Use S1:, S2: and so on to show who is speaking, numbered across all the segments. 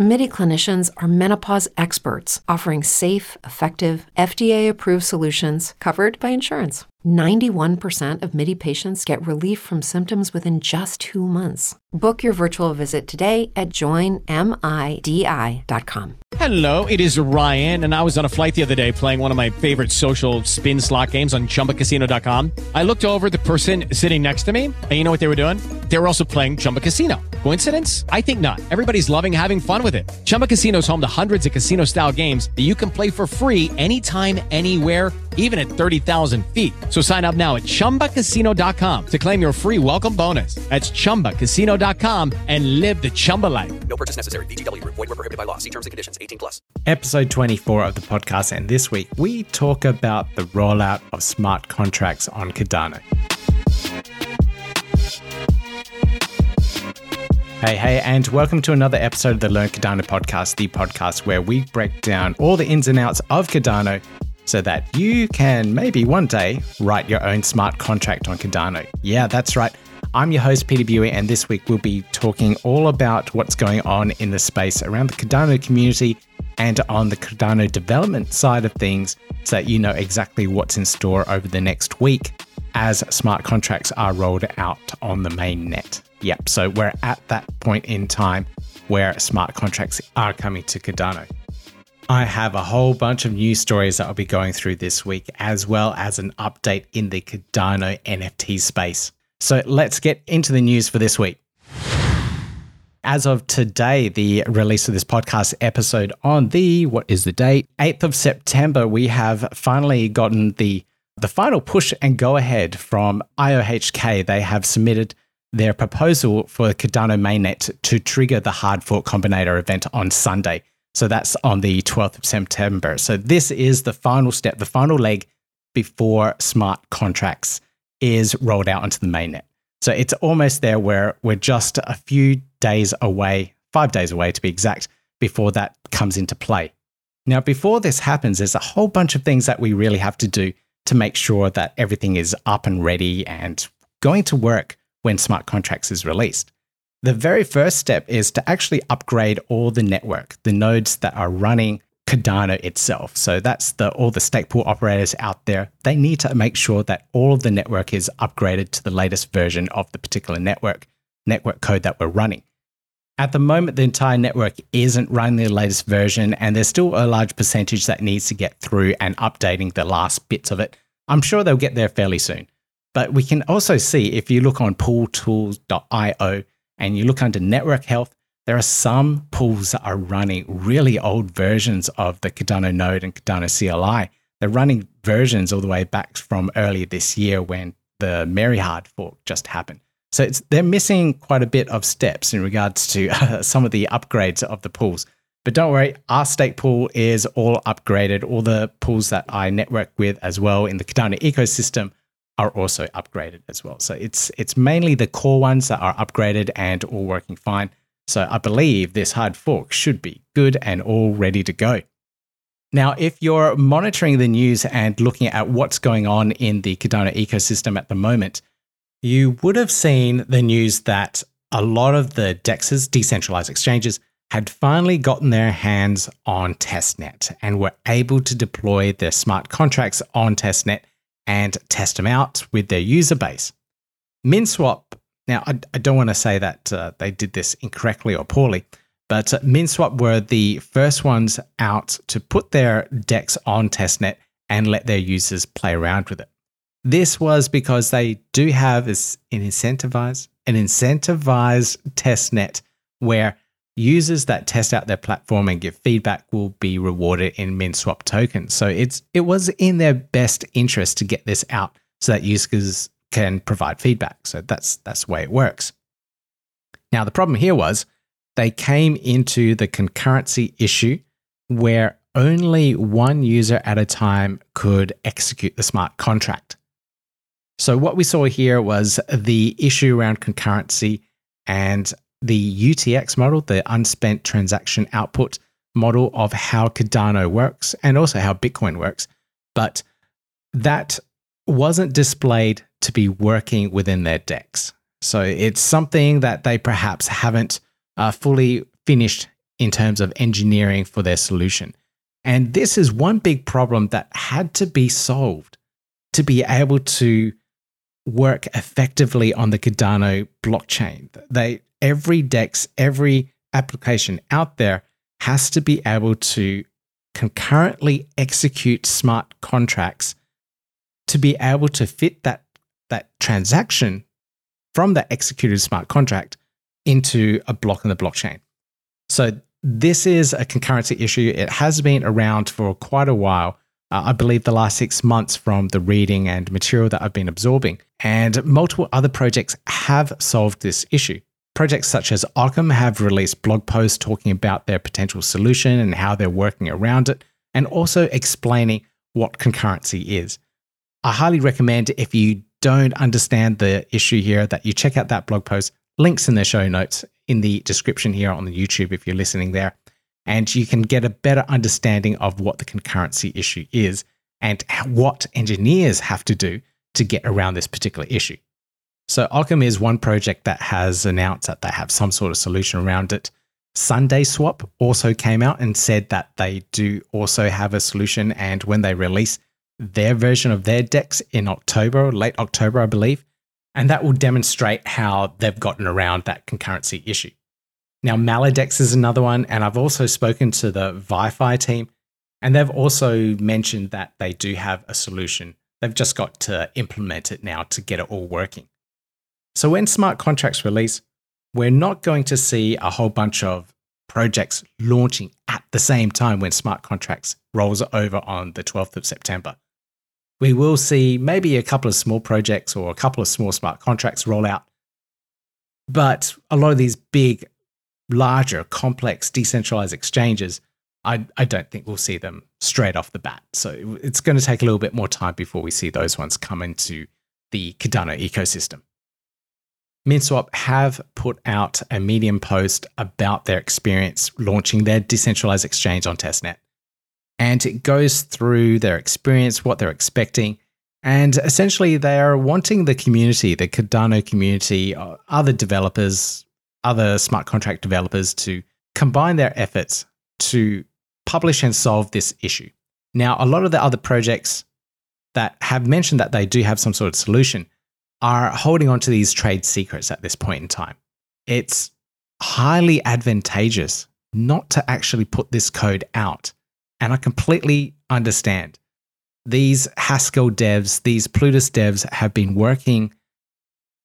S1: MIDI clinicians are menopause experts offering safe, effective, FDA approved solutions covered by insurance. 91% of MIDI patients get relief from symptoms within just two months. Book your virtual visit today at joinmidi.com.
S2: Hello, it is Ryan, and I was on a flight the other day playing one of my favorite social spin slot games on chumbacasino.com. I looked over the person sitting next to me, and you know what they were doing? They were also playing Chumba Casino. Coincidence? I think not. Everybody's loving having fun with it. Chumba Casino is home to hundreds of casino style games that you can play for free anytime, anywhere, even at 30,000 feet. So sign up now at chumbacasino.com to claim your free welcome bonus. That's chumbacasino.com and live the Chumba life.
S3: No purchase necessary. VGW Group. Void were prohibited by law. See terms and conditions. 18 plus.
S4: Episode 24 of the podcast, and this week we talk about the rollout of smart contracts on Cardano. Hey, hey, and welcome to another episode of the Learn Cardano podcast, the podcast where we break down all the ins and outs of Cardano so that you can maybe one day write your own smart contract on Cardano. Yeah, that's right. I'm your host, Peter Buey, and this week we'll be talking all about what's going on in the space around the Cardano community and on the Cardano development side of things so that you know exactly what's in store over the next week as smart contracts are rolled out on the main net. Yep, so we're at that point in time where smart contracts are coming to Cardano. I have a whole bunch of news stories that I'll be going through this week, as well as an update in the Cardano NFT space. So let's get into the news for this week. As of today, the release of this podcast episode on the, what is the date? 8th of September, we have finally gotten the the final push and go ahead from IOHK. They have submitted their proposal for Cardano mainnet to trigger the hard fork combinator event on Sunday. So that's on the 12th of September. So this is the final step, the final leg before smart contracts is rolled out onto the mainnet. So it's almost there where we're just a few days away, five days away to be exact, before that comes into play. Now, before this happens, there's a whole bunch of things that we really have to do to make sure that everything is up and ready and going to work when smart contracts is released. The very first step is to actually upgrade all the network, the nodes that are running Cardano itself. So that's the all the stake pool operators out there. They need to make sure that all of the network is upgraded to the latest version of the particular network network code that we're running. At the moment, the entire network isn't running the latest version, and there's still a large percentage that needs to get through and updating the last bits of it. I'm sure they'll get there fairly soon. But we can also see if you look on pooltools.io and you look under network health, there are some pools that are running really old versions of the Cardano node and Cardano CLI. They're running versions all the way back from earlier this year when the hard fork just happened. So they're missing quite a bit of steps in regards to uh, some of the upgrades of the pools. But don't worry, our stake pool is all upgraded. All the pools that I network with as well in the Cardano ecosystem are also upgraded as well. So it's it's mainly the core ones that are upgraded and all working fine. So I believe this hard fork should be good and all ready to go. Now, if you're monitoring the news and looking at what's going on in the Cardano ecosystem at the moment, you would have seen the news that a lot of the DEXs, decentralized exchanges, had finally gotten their hands on testnet and were able to deploy their smart contracts on testnet and test them out with their user base. MinSwap, now I, I don't want to say that uh, they did this incorrectly or poorly, but uh, MinSwap were the first ones out to put their DEX on testnet and let their users play around with it. This was because they do have an incentivized, an incentivized testnet where users that test out their platform and give feedback will be rewarded in MinSwap tokens. So it's it was in their best interest to get this out so that users can provide feedback. So that's that's the way it works. Now the problem here was they came into the concurrency issue where only one user at a time could execute the smart contract. So what we saw here was the issue around concurrency and the UTXO model, the unspent transaction output model of how Cardano works and also how Bitcoin works. But that wasn't displayed to be working within their DEX. So it's something that they perhaps haven't uh, fully finished in terms of engineering for their solution. And this is one big problem that had to be solved to be able to work effectively on the Cardano blockchain. They every DEX, every application out there has to be able to concurrently execute smart contracts to be able to fit that that transaction from that executed smart contract into a block in the blockchain. So this is a concurrency issue. It has been around for quite a while. Uh, I believe the last six months from the reading and material that I've been absorbing. And multiple other projects have solved this issue. Projects such as Occam have released blog posts talking about their potential solution and how they're working around it, and also explaining what concurrency is. I highly recommend if you don't understand the issue here that you check out that blog post. Links in the show notes in the description here on the YouTube if you're listening there. And you can get a better understanding of what the concurrency issue is and what engineers have to do to get around this particular issue. So, Occam is one project that has announced that they have some sort of solution around it. SundaeSwap also came out and said that they do also have a solution. And when they release their version of their DEX in October, late October, I believe, and that will demonstrate how they've gotten around that concurrency issue. Now, Maladex is another one, and I've also spoken to the VyFi team, and they've also mentioned that they do have a solution. They've just got to implement it now to get it all working. So, when smart contracts release, we're not going to see a whole bunch of projects launching at the same time when smart contracts rolls over on the 12th of September we will see maybe a couple of small projects or a couple of small smart contracts roll out. But a lot of these big, larger, complex, decentralized exchanges, I, I don't think we'll see them straight off the bat. So it's going to take a little bit more time before we see those ones come into the Cardano ecosystem. MinSwap have put out a Medium post about their experience launching their decentralized exchange on testnet and it goes through their experience, what they're expecting. And essentially, they are wanting the community, the Cardano community, uh, other developers, other smart contract developers to combine their efforts to publish and solve this issue. Now, a lot of the other projects that have mentioned that they do have some sort of solution are holding on to these trade secrets at this point in time. It's highly advantageous not to actually put this code out and I completely understand. These Haskell devs, these Plutus devs have been working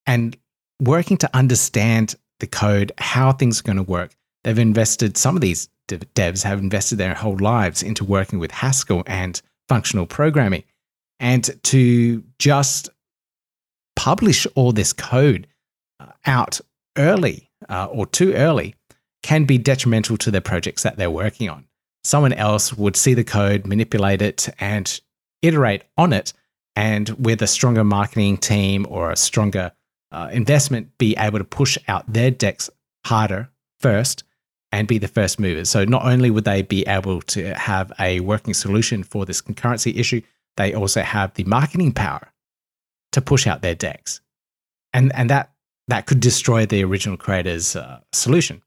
S4: and working to understand the code, how things are going to work. They've invested, some of these devs have invested their whole lives into working with Haskell and functional programming. And to just publish all this code uh, out early uh, or too early can be detrimental to their projects that they're working on someone else would see the code, manipulate it, and iterate on it. And with a stronger marketing team or a stronger uh, investment, be able to push out their DEX harder first and be the first movers. So not only would they be able to have a working solution for this concurrency issue, they also have the marketing power to push out their DEX. And, and that, that could destroy the original creator's uh, solution.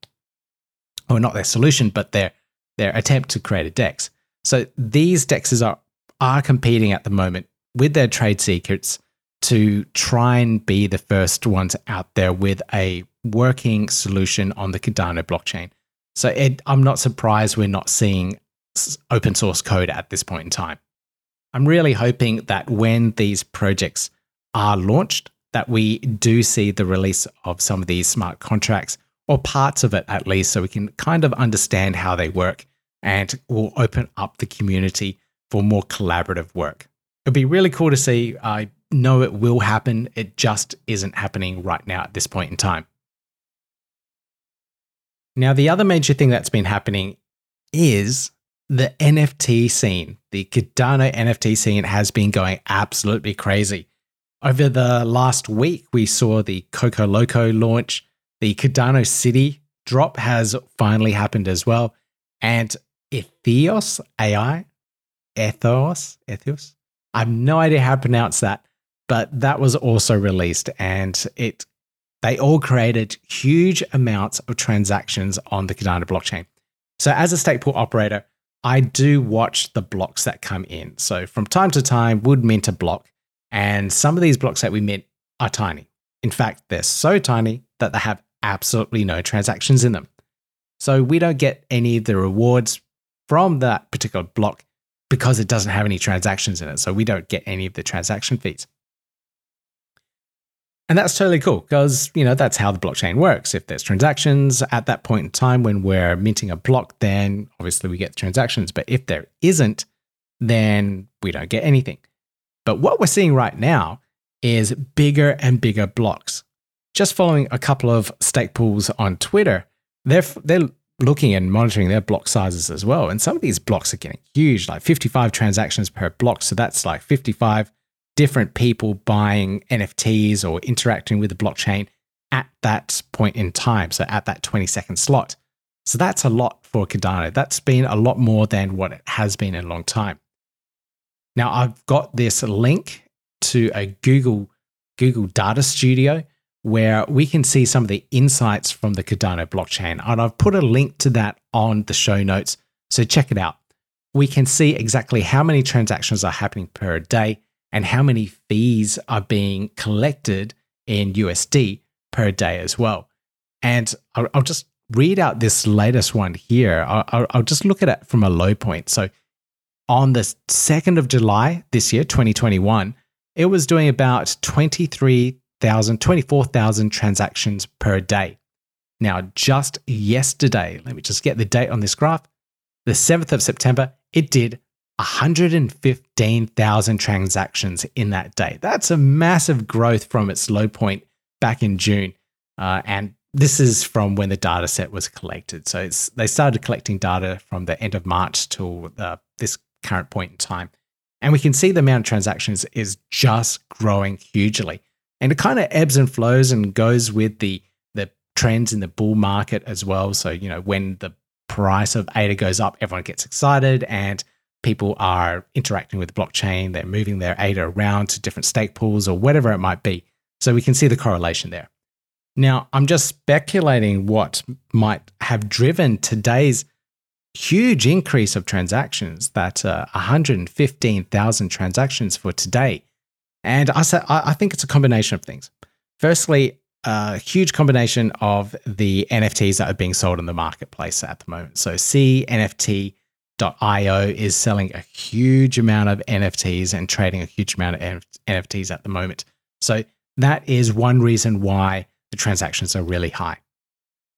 S4: Or not their solution, but their their attempt to create a DEX. So these dexes are, are competing at the moment with their trade secrets to try and be the first ones out there with a working solution on the Cardano blockchain. So it, I'm not surprised we're not seeing open source code at this point in time. I'm really hoping that when these projects are launched, that we do see the release of some of these smart contracts or parts of it at least, so we can kind of understand how they work and will open up the community for more collaborative work. It'd be really cool to see. I know it will happen, it just isn't happening right now at this point in time. Now, the other major thing that's been happening is the NFT scene. The Cardano NFT scene has been going absolutely crazy. Over the last week, we saw the Coco Loco launch. The Cardano City drop has finally happened as well. And Etheos AI, Ethos, Ethos. I have no idea how to pronounce that, but that was also released, and it they all created huge amounts of transactions on the Cardano blockchain. So, as a stake pool operator, I do watch the blocks that come in. So, from time to time, would mint a block, and some of these blocks that we mint are tiny. In fact, they're so tiny that they have absolutely no transactions in them. So, we don't get any of the rewards from that particular block because it doesn't have any transactions in it. So, we don't get any of the transaction fees. And that's totally cool because, you know, that's how the blockchain works. If there's transactions at that point in time when we're minting a block, then obviously we get the transactions. But if there isn't, then we don't get anything. But what we're seeing right now is bigger and bigger blocks. Just following a couple of stake pools on Twitter, they're, they're looking and monitoring their block sizes as well. And some of these blocks are getting huge, like 55 transactions per block. So that's like 55 different people buying NFTs or interacting with the blockchain at that point in time. So at that 20 second slot. So that's a lot for Cardano. That's been a lot more than what it has been in a long time. Now I've got this link to a Google Google Data Studio where we can see some of the insights from the Cardano blockchain. And I've put a link to that on the show notes. So check it out. We can see exactly how many transactions are happening per day and how many fees are being collected in USD per day as well. And I'll, just read out this latest one here. I'll, just look at it from a low point. So on the 2nd of July this year, 2021, it was doing about 23,000, 24,000 transactions per day. Now, just yesterday, let me just get the date on this graph, the 7th of September, it did 115,000 transactions in that day. That's a massive growth from its low point back in June. Uh, and this is from when the data set was collected. So they started collecting data from the end of March till uh, this current point in time. And we can see the amount of transactions is just growing hugely. And it kind of ebbs and flows and goes with the, the trends in the bull market as well. So, you know, when the price of ADA goes up, everyone gets excited and people are interacting with the blockchain, they're moving their ADA around to different stake pools or whatever it might be. So we can see the correlation there. Now, I'm just speculating what might have driven today's huge increase of transactions, that uh, 115,000 transactions for today. And I, say, I think it's a combination of things. Firstly, a huge combination of the NFTs that are being sold in the marketplace at the moment. So, C NFT io is selling a huge amount of NFTs and trading a huge amount of NFTs at the moment. So that is one reason why the transactions are really high.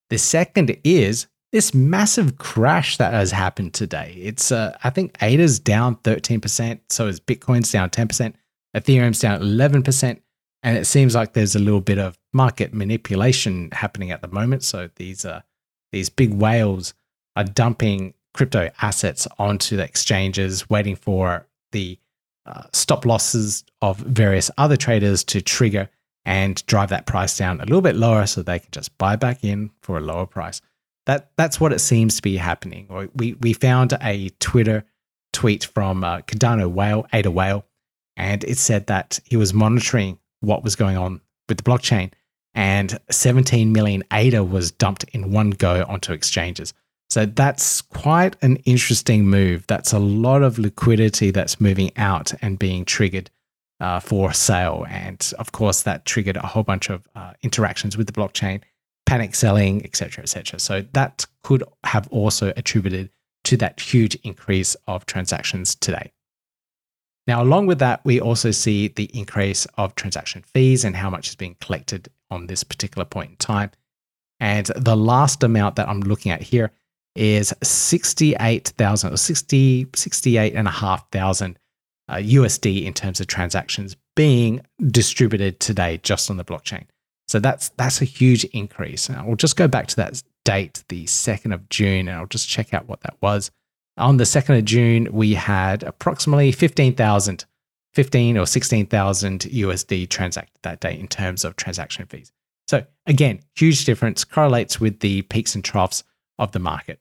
S4: The second is this massive crash that has happened today. It's uh, I think ADA's down 13%, so is Bitcoin's down 10%, Ethereum's down 11%, and it seems like there's a little bit of market manipulation happening at the moment. So these uh, these big whales are dumping crypto assets onto the exchanges, waiting for the uh, stop losses of various other traders to trigger and drive that price down a little bit lower so they can just buy back in for a lower price. That that's what it seems to be happening. We we found a Twitter tweet from uh, Cardano Whale, Ada Whale, and it said that he was monitoring what was going on with the blockchain, and 17 million ADA was dumped in one go onto exchanges. So that's quite an interesting move. That's a lot of liquidity that's moving out and being triggered uh, for sale. And of course, that triggered a whole bunch of uh, interactions with the blockchain, panic selling, etc., etc. So that could have also attributed to that huge increase of transactions today. Now, along with that, we also see the increase of transaction fees and how much is being collected on this particular point in time. And the last amount that I'm looking at here is 68,000 or 60, 68,500 uh, USD in terms of transactions being distributed today just on the blockchain. So that's that's a huge increase. And we'll just go back to that date, the 2nd of June, and I'll just check out what that was. On the 2nd of June, we had approximately 15,000, 15 or 16,000 USD transacted that day in terms of transaction fees. So again, huge difference correlates with the peaks and troughs of the market.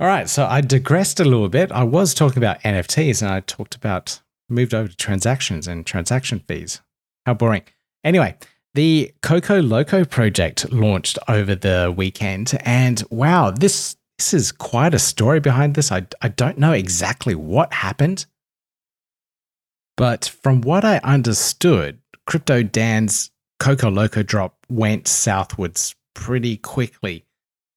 S4: All right, so I digressed a little bit. I was talking about NFTs and I talked about moved over to transactions and transaction fees. How boring. Anyway, the Coco Loco project launched over the weekend and wow, this this is quite a story behind this. I I don't know exactly what happened. But from what I understood, Crypto Dan's Coco Loco drop went southwards pretty quickly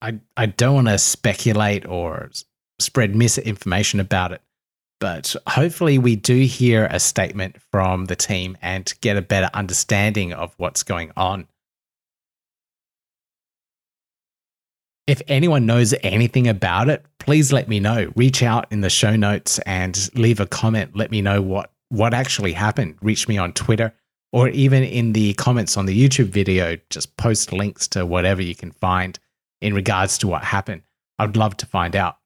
S4: I I don't want to speculate or spread misinformation about it, but hopefully we do hear a statement from the team and get a better understanding of what's going on. If anyone knows anything about it, please let me know. Reach out in the show notes and leave a comment. Let me know what what actually happened. Reach me on Twitter or even in the comments on the YouTube video. Just post links to whatever you can find in regards to what happened. I'd love to find out.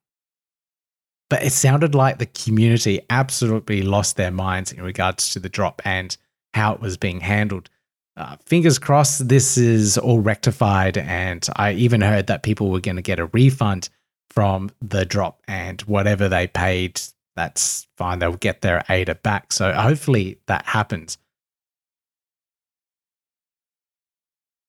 S4: But it sounded like the community absolutely lost their minds in regards to the drop and how it was being handled. Uh, fingers crossed this is all rectified. And I even heard that people were going to get a refund from the drop and whatever they paid, that's fine. They'll get their ADA back. So hopefully that happens.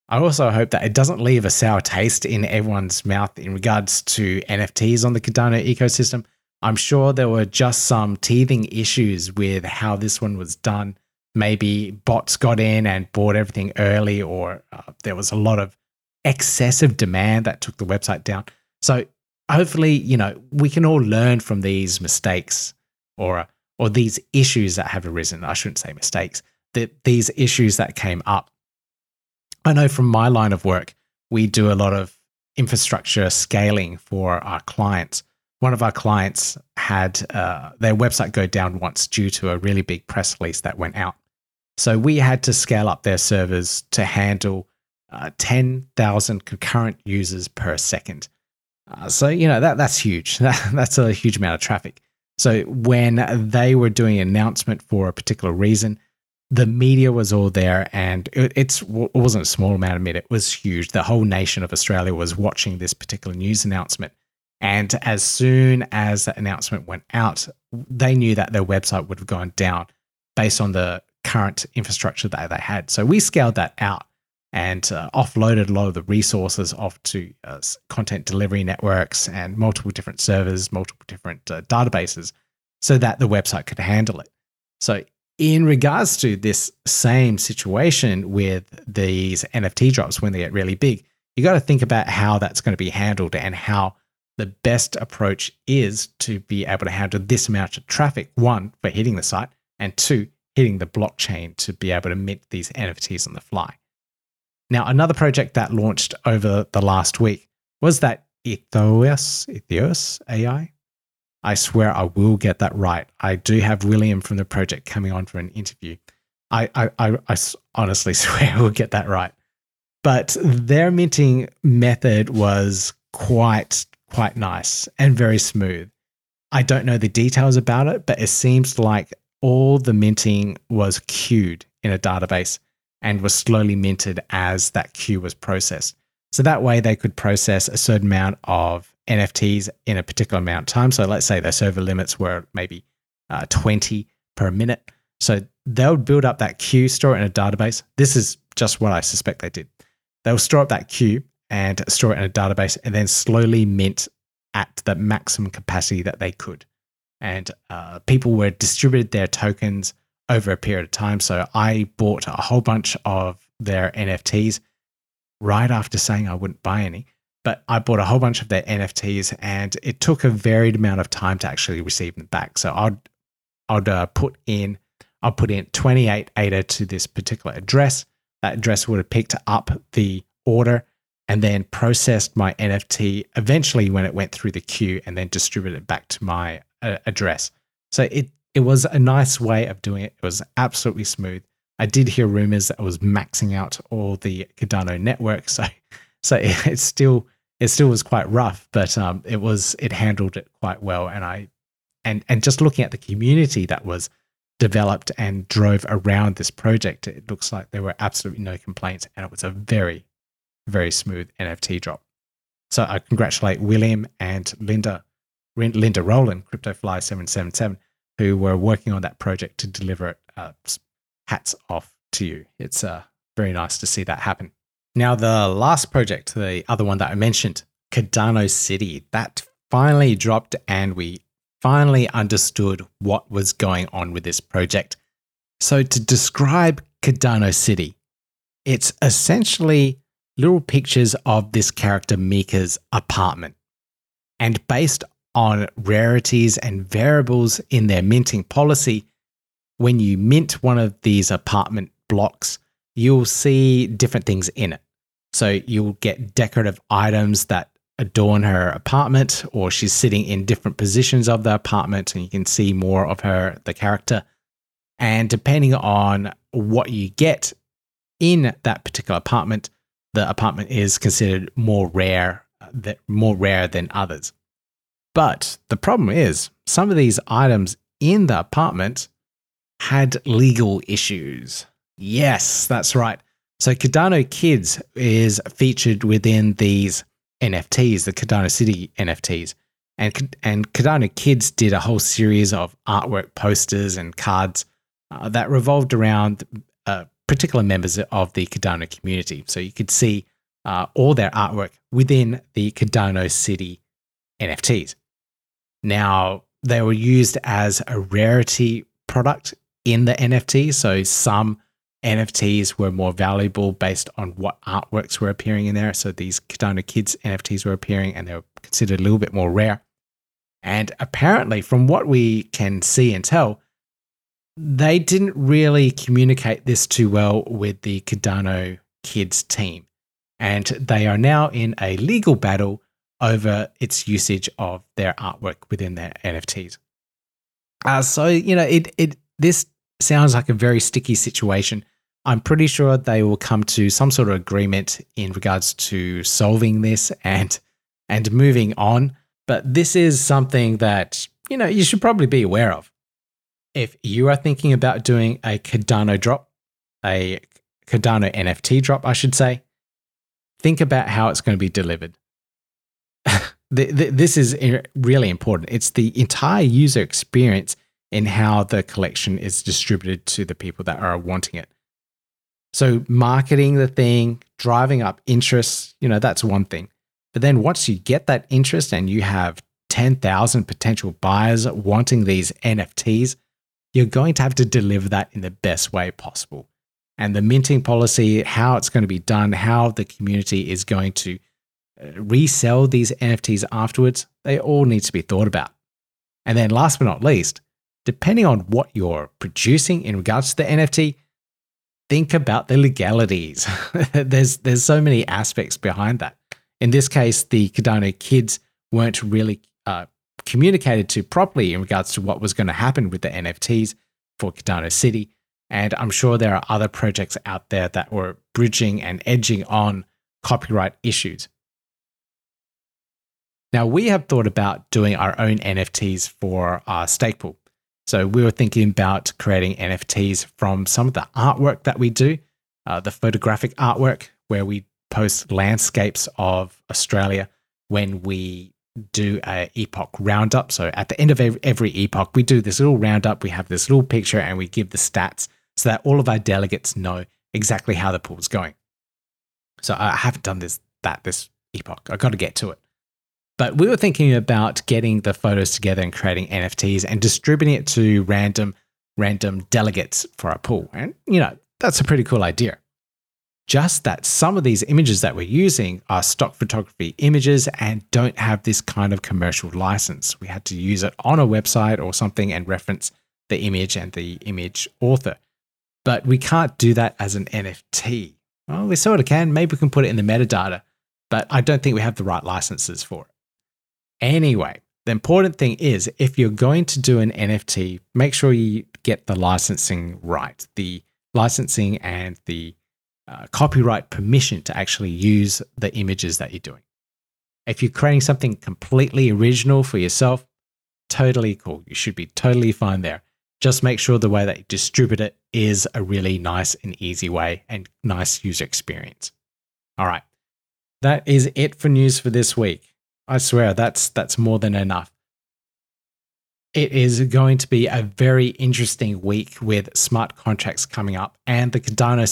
S4: I also hope that it doesn't leave a sour taste in everyone's mouth in regards to NFTs on the Cardano ecosystem. I'm sure there were just some teething issues with how this one was done. Maybe bots got in and bought everything early, or uh, there was a lot of excessive demand that took the website down. So hopefully, you know, we can all learn from these mistakes or or these issues that have arisen. I shouldn't say mistakes. That these issues that came up I know from my line of work, we do a lot of infrastructure scaling for our clients. One of our clients had uh, their website go down once due to a really big press release that went out. So we had to scale up their servers to handle uh, 10,000 concurrent users per second. Uh, so, you know, that, that's huge. That, that's a huge amount of traffic. So when they were doing an announcement for a particular reason, the media was all there and it, it's it wasn't a small amount of media it was huge the whole nation of australia was watching this particular news announcement and as soon as that announcement went out they knew that their website would have gone down based on the current infrastructure that they had. So we scaled that out and uh, offloaded a lot of the resources off to uh, content delivery networks and multiple different servers multiple different uh, databases so that the website could handle it. So in regards to this same situation with these NFT drops when they get really big, you got to think about how that's going to be handled and how the best approach is to be able to handle this amount of traffic. One, for hitting the site, and two, hitting the blockchain to be able to mint these NFTs on the fly. Now, another project that launched over the last week was that Ethos, Ethos AI. I swear I will get that right. I do have William from the project coming on for an interview. I, I, I, I honestly swear I will get that right. But their minting method was quite, quite nice and very smooth. I don't know the details about it, but it seems like all the minting was queued in a database and was slowly minted as that queue was processed. So that way they could process a certain amount of NFTs in a particular amount of time. So let's say their server limits were maybe uh, 20 per minute. So they'll build up that queue, store it in a database. This is just what I suspect they did. They'll store up that queue and store it in a database and then slowly mint at the maximum capacity that they could. And uh, people were distributed their tokens over a period of time. So I bought a whole bunch of their NFTs right after saying I wouldn't buy any but I bought a whole bunch of their NFTs, and it took a varied amount of time to actually receive them back. So I'd I'd uh, put in I'll put in 28 ADA to this particular address. That address would have picked up the order and then processed my NFT eventually when it went through the queue and then distributed it back to my uh, address. So it it was a nice way of doing it. It was absolutely smooth. I did hear rumors that it was maxing out all the Cardano network, so so it, it's still it still was quite rough, but um, it was it handled it quite well. And I and and just looking at the community that was developed and drove around this project, it looks like there were absolutely no complaints, and it was a very very smooth NFT drop. So I congratulate William and Linda Linda Rowland, CryptoFly777, who were working on that project to deliver it. Uh, hats off to you. It's uh, very nice to see that happen. Now, the last project, the other one that I mentioned, Cardano City, that finally dropped and we finally understood what was going on with this project. So, to describe Cardano City, it's essentially little pictures of this character Mika's apartment. And based on rarities and variables in their minting policy, when you mint one of these apartment blocks, you'll see different things in it. So you'll get decorative items that adorn her apartment, or she's sitting in different positions of the apartment, and you can see more of her, the character. And depending on what you get in that particular apartment, the apartment is considered more rare, that more rare than others. But the problem is, some of these items in the apartment had legal issues. Yes, that's right. So Cardano Kids is featured within these NFTs, the Cardano City NFTs. And, and Cardano Kids did a whole series of artwork posters and cards uh, that revolved around uh, particular members of the Cardano community. So you could see uh, all their artwork within the Cardano City NFTs. Now, they were used as a rarity product in the NFT. So some NFTs were more valuable based on what artworks were appearing in there. So these Cardano Kids NFTs were appearing and they were considered a little bit more rare. And apparently, from what we can see and tell, they didn't really communicate this too well with the Cardano Kids team. And they are now in a legal battle over its usage of their artwork within their NFTs. Uh, so, you know, it, it this sounds like a very sticky situation. I'm pretty sure they will come to some sort of agreement in regards to solving this and and moving on. But this is something that, you know, you should probably be aware of. If you are thinking about doing a Cardano drop, a Cardano NFT drop, I should say, think about how it's going to be delivered. this is really important. It's the entire user experience in how the collection is distributed to the people that are wanting it. So, marketing the thing, driving up interest, you know, that's one thing. But then once you get that interest and you have 10,000 potential buyers wanting these NFTs, you're going to have to deliver that in the best way possible. And the minting policy, how it's going to be done, how the community is going to uh, resell these NFTs afterwards, they all need to be thought about. And then last but not least, depending on what you're producing in regards to the NFT, think about the legalities. there's there's so many aspects behind that. In this case, the Cardano kids weren't really communicated to properly in regards to what was going to happen with the NFTs for Cardano City. And I'm sure there are other projects out there that were bridging and edging on copyright issues. Now, we have thought about doing our own NFTs for our stake pool. So we were thinking about creating NFTs from some of the artwork that we do, uh, the photographic artwork, where we post landscapes of Australia when we do a epoch roundup. So at the end of every, epoch, we do this little roundup. We have this little picture and we give the stats so that all of our delegates know exactly how the pool's going. So I haven't done this that this epoch. I got to get to it. But we were thinking about getting the photos together and creating NFTs and distributing it to random random delegates for our pool. And you know, that's a pretty cool idea. Just that some of these images that we're using are stock photography images and don't have this kind of commercial license. We had to use it on a website or something and reference the image and the image author. But we can't do that as an NFT. Well, we sort of can. Maybe we can put it in the metadata, but I don't think we have the right licenses for it. Anyway, the important thing is if you're going to do an NFT, make sure you get the licensing right, the licensing and the uh, copyright permission to actually use the images that you're doing. If you're creating something completely original for yourself, totally cool. You should be totally fine there. Just make sure the way that you distribute it is a really nice and easy way and nice user experience. All right. That is it for news for this week. I swear that's that's more than enough. it is going to be a very interesting week with smart contracts coming up and the Cardano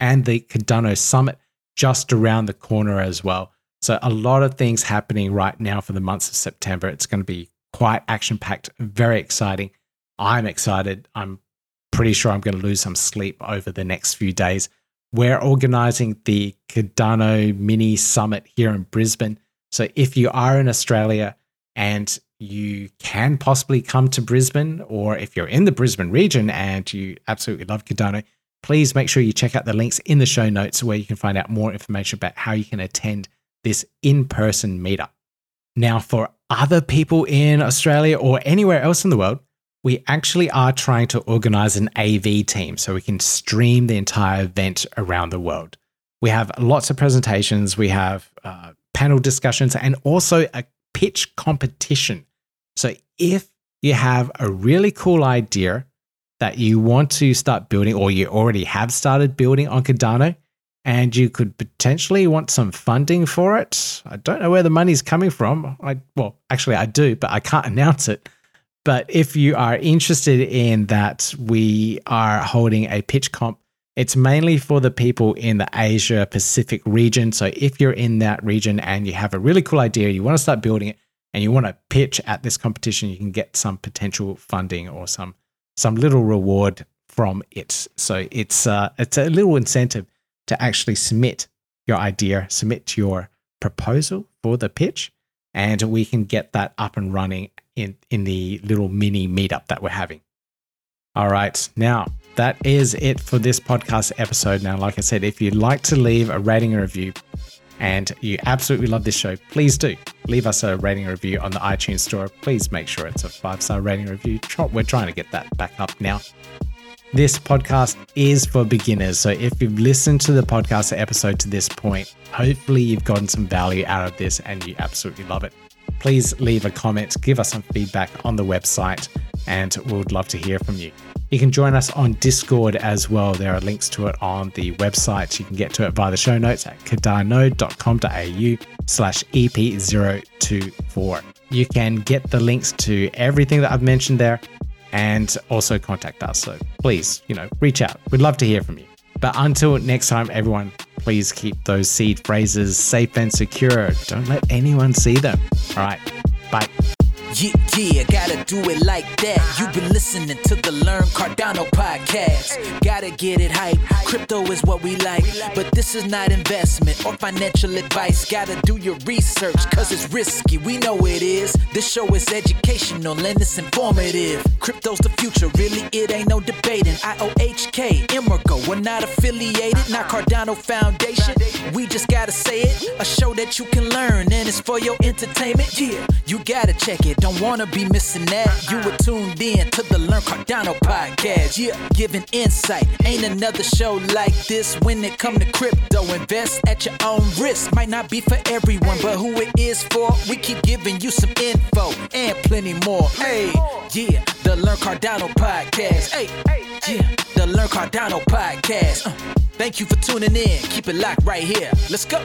S4: and the Cardano summit just around the corner as well. So a lot of things happening right now for the months of September. It's going to be quite action packed, very exciting. I'm excited. I'm pretty sure I'm going to lose some sleep over the next few days. We're organizing the Cardano mini summit here in Brisbane. So if you are in Australia and you can possibly come to Brisbane, or if you're in the Brisbane region and you absolutely love Cardano, please make sure you check out the links in the show notes where you can find out more information about how you can attend this in person meetup. Now, for other people in Australia or anywhere else in the world, we actually are trying to organize an AV team so we can stream the entire event around the world. We have lots of presentations, we have uh, panel discussions, and also a pitch competition. So if you have a really cool idea that you want to start building, or you already have started building on Cardano, and you could potentially want some funding for it. I don't know where the money's coming from. I well, actually I do, but I can't announce it. But if you are interested in that, we are holding a pitch comp. It's mainly for the people in the Asia Pacific region. So if you're in that region and you have a really cool idea, you want to start building it, and you want to pitch at this competition, you can get some potential funding or some some little reward from it. So it's uh, it's a little incentive to actually submit your idea, submit your proposal for the pitch, and we can get that up and running in, in the little mini meetup that we're having. All right, now that is it for this podcast episode. Now, like I said, if you'd like to leave a rating and review and you absolutely love this show, please do leave us a rating review on the iTunes store. Please make sure it's a five star rating review. We're trying to get that back up now. This podcast is for beginners. So if you've listened to the podcast episode to this point, hopefully you've gotten some value out of this and you absolutely love it. Please leave a comment, give us some feedback on the website, and we would love to hear from you. You can join us on Discord as well. There are links to it on the website. You can get to it via the show notes at cardano.com.au slash EP024. You can get the links to everything that I've mentioned there and also contact us. So please, you know, reach out. We'd love to hear from you. But until next time, everyone, please keep those seed phrases safe and secure. Don't let anyone see them. All right. Bye.
S5: Yeah, yeah, gotta do it like that. You've been listening to the Learn Cardano podcast. Gotta get it hype. Crypto is what we like, but this is not investment or financial advice. Gotta do your research, cause it's risky. We know it is. This show is educational and it's informative. Crypto's the future, really, it ain't no debating. IOHK, Emurgo, we're not affiliated, not Cardano Foundation. We just gotta say it. A show that you can learn, and it's for your entertainment. Yeah, you gotta check it. Don't wanna be missing that. You were tuned in to the Learn Cardano podcast. Yeah, giving insight. Ain't another show like this when it come to crypto. Invest at your own risk. Might not be for everyone, but who it is for, we keep giving you some info and plenty more. Hey, yeah, the Learn Cardano podcast. Hey, yeah, the Learn Cardano podcast. Uh, thank you for tuning in. Keep it locked right here. Let's go.